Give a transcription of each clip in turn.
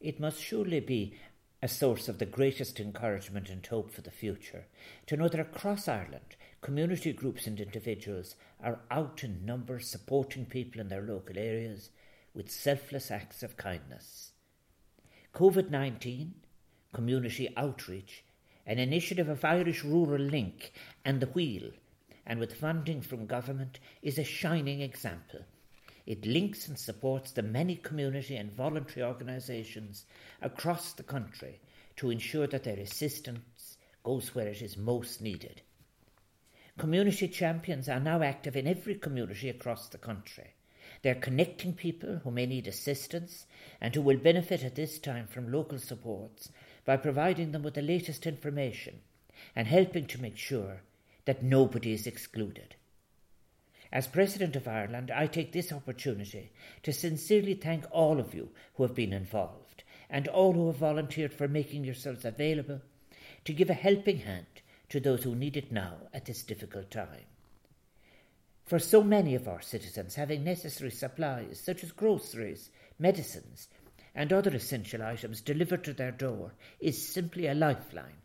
it must surely be a source of the greatest encouragement and hope for the future to know that across Ireland, community groups and individuals are out in numbers supporting people in their local areas with selfless acts of kindness. COVID 19, community outreach, an initiative of Irish Rural Link and The Wheel, and with funding from government, is a shining example. It links and supports the many community and voluntary organisations across the country to ensure that their assistance goes where it is most needed. Community champions are now active in every community across the country. They're connecting people who may need assistance and who will benefit at this time from local supports by providing them with the latest information and helping to make sure that nobody is excluded. As President of Ireland, I take this opportunity to sincerely thank all of you who have been involved and all who have volunteered for making yourselves available to give a helping hand to those who need it now at this difficult time. For so many of our citizens, having necessary supplies such as groceries, medicines, and other essential items delivered to their door is simply a lifeline.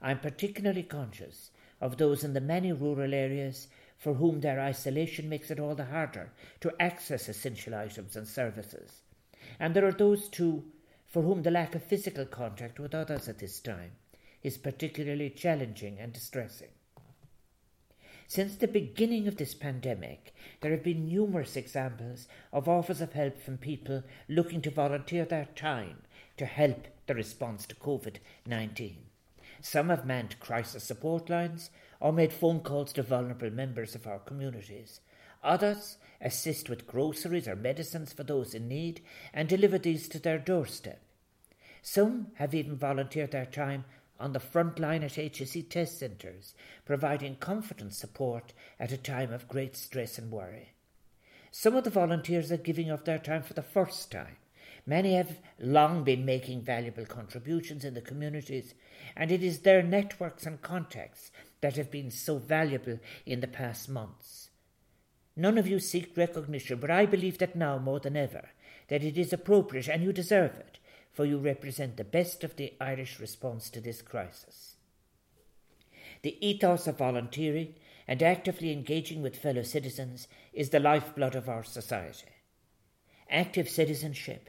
I am particularly conscious of those in the many rural areas for whom their isolation makes it all the harder to access essential items and services. And there are those too for whom the lack of physical contact with others at this time is particularly challenging and distressing. Since the beginning of this pandemic, there have been numerous examples of offers of help from people looking to volunteer their time to help the response to COVID 19. Some have manned crisis support lines or made phone calls to vulnerable members of our communities. Others assist with groceries or medicines for those in need and deliver these to their doorstep. Some have even volunteered their time on the front line at HSE test centres, providing comfort and support at a time of great stress and worry. Some of the volunteers are giving up their time for the first time. Many have long been making valuable contributions in the communities, and it is their networks and contacts that have been so valuable in the past months. None of you seek recognition, but I believe that now more than ever, that it is appropriate and you deserve it for you represent the best of the Irish response to this crisis. The ethos of volunteering and actively engaging with fellow citizens is the lifeblood of our society. Active citizenship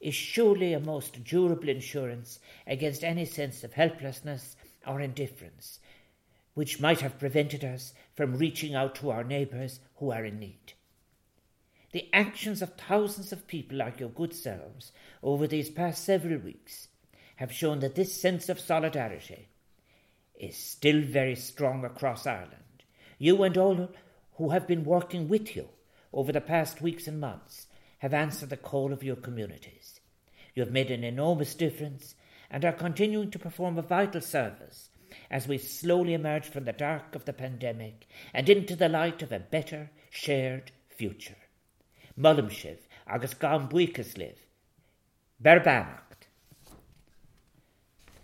is surely a most durable insurance against any sense of helplessness or indifference, which might have prevented us from reaching out to our neighbours who are in need. The actions of thousands of people like your good selves over these past several weeks have shown that this sense of solidarity is still very strong across Ireland. You and all who have been working with you over the past weeks and months have answered the call of your communities. You have made an enormous difference and are continuing to perform a vital service as we slowly emerge from the dark of the pandemic and into the light of a better shared future. Mullum agus gan.